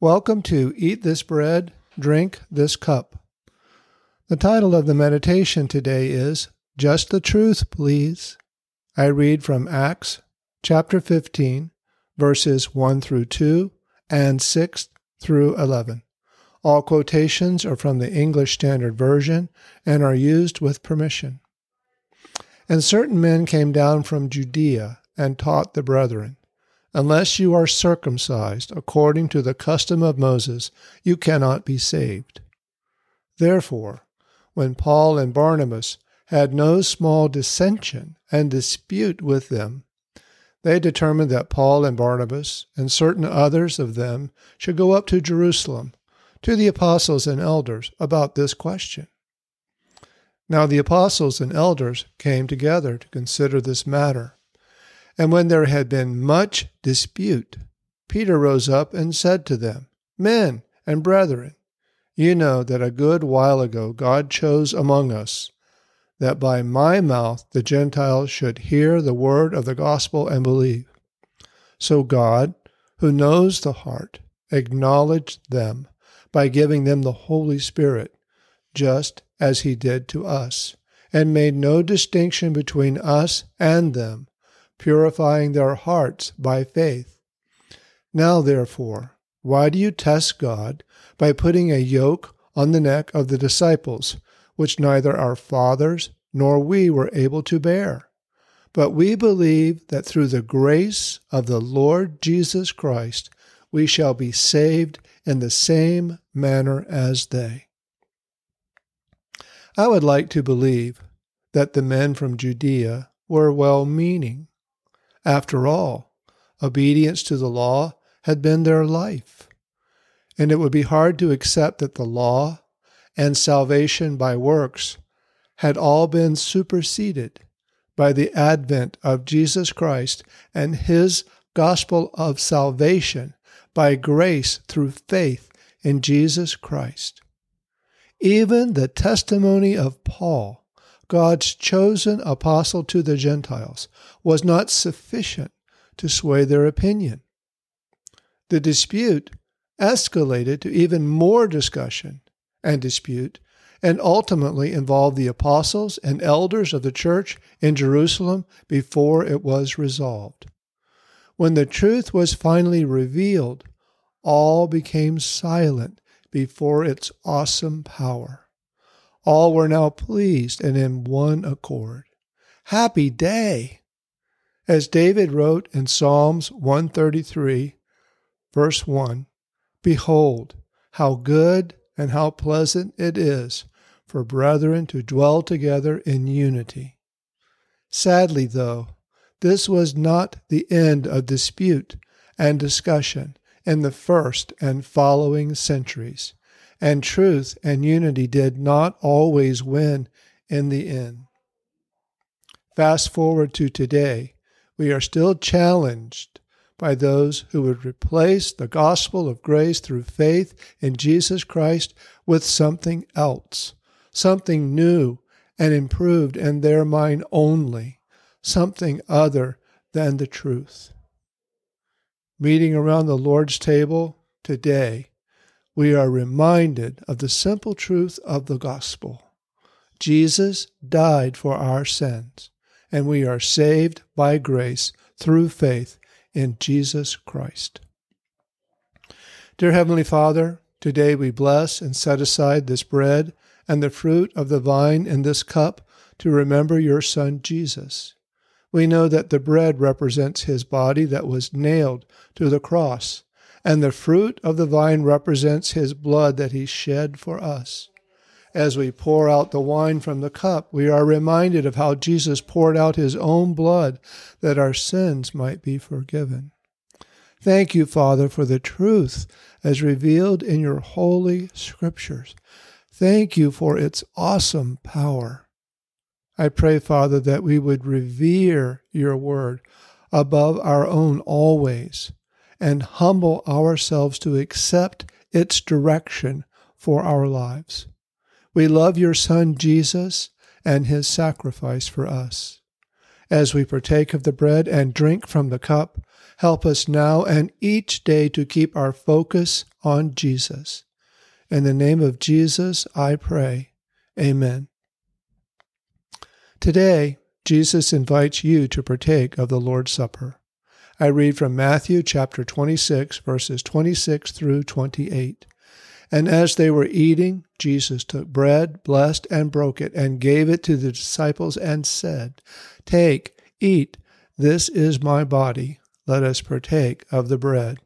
Welcome to Eat This Bread, Drink This Cup. The title of the meditation today is Just the Truth, Please. I read from Acts chapter 15, verses 1 through 2 and 6 through 11. All quotations are from the English Standard Version and are used with permission. And certain men came down from Judea and taught the brethren Unless you are circumcised according to the custom of Moses, you cannot be saved. Therefore, when Paul and Barnabas had no small dissension and dispute with them, they determined that Paul and Barnabas and certain others of them should go up to Jerusalem to the apostles and elders about this question. Now the apostles and elders came together to consider this matter. And when there had been much dispute, Peter rose up and said to them, Men and brethren, you know that a good while ago God chose among us that by my mouth the Gentiles should hear the word of the gospel and believe. So God, who knows the heart, acknowledged them by giving them the Holy Spirit, just as he did to us, and made no distinction between us and them purifying their hearts by faith. Now, therefore, why do you test God by putting a yoke on the neck of the disciples, which neither our fathers nor we were able to bear? But we believe that through the grace of the Lord Jesus Christ we shall be saved in the same manner as they. I would like to believe that the men from Judea were well meaning. After all, obedience to the law had been their life. And it would be hard to accept that the law and salvation by works had all been superseded by the advent of Jesus Christ and his gospel of salvation by grace through faith in Jesus Christ. Even the testimony of Paul God's chosen apostle to the Gentiles, was not sufficient to sway their opinion. The dispute escalated to even more discussion and dispute and ultimately involved the apostles and elders of the church in Jerusalem before it was resolved. When the truth was finally revealed, all became silent before its awesome power. All were now pleased and in one accord. Happy day! As David wrote in Psalms 133, verse 1 Behold, how good and how pleasant it is for brethren to dwell together in unity. Sadly, though, this was not the end of dispute and discussion in the first and following centuries and truth and unity did not always win in the end. Fast forward to today, we are still challenged by those who would replace the gospel of grace through faith in Jesus Christ with something else, something new and improved in their mind only, something other than the truth. Meeting around the Lord's table today we are reminded of the simple truth of the gospel. Jesus died for our sins, and we are saved by grace through faith in Jesus Christ. Dear Heavenly Father, today we bless and set aside this bread and the fruit of the vine in this cup to remember your Son Jesus. We know that the bread represents his body that was nailed to the cross and the fruit of the vine represents his blood that he shed for us. As we pour out the wine from the cup, we are reminded of how Jesus poured out his own blood that our sins might be forgiven. Thank you, Father, for the truth as revealed in your holy scriptures. Thank you for its awesome power. I pray, Father, that we would revere your word above our own always and humble ourselves to accept its direction for our lives. We love your Son, Jesus, and his sacrifice for us. As we partake of the bread and drink from the cup, Help us now and each day to keep our focus on Jesus. In the name of Jesus, I pray. Amen. Today, Jesus invites you to partake of the Lord's Supper. I read from Matthew chapter 26, verses 26 through 28. And as they were eating, Jesus took bread, blessed and broke it, and gave it to the disciples and said, Take, eat, this is my body. Let us partake of the bread.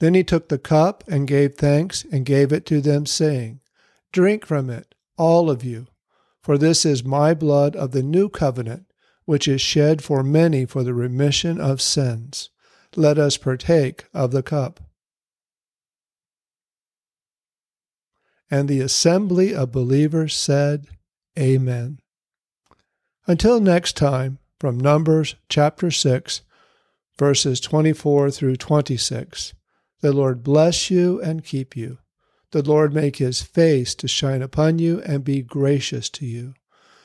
Then he took the cup and gave thanks and gave it to them, saying, Drink from it, all of you, for this is my blood of the new covenant, which is shed for many for the remission of sins. Let us partake of the cup. And the assembly of believers said, Amen. Until next time, from Numbers chapter 6, verses 24 through 26, the Lord bless you and keep you. The Lord make his face to shine upon you and be gracious to you.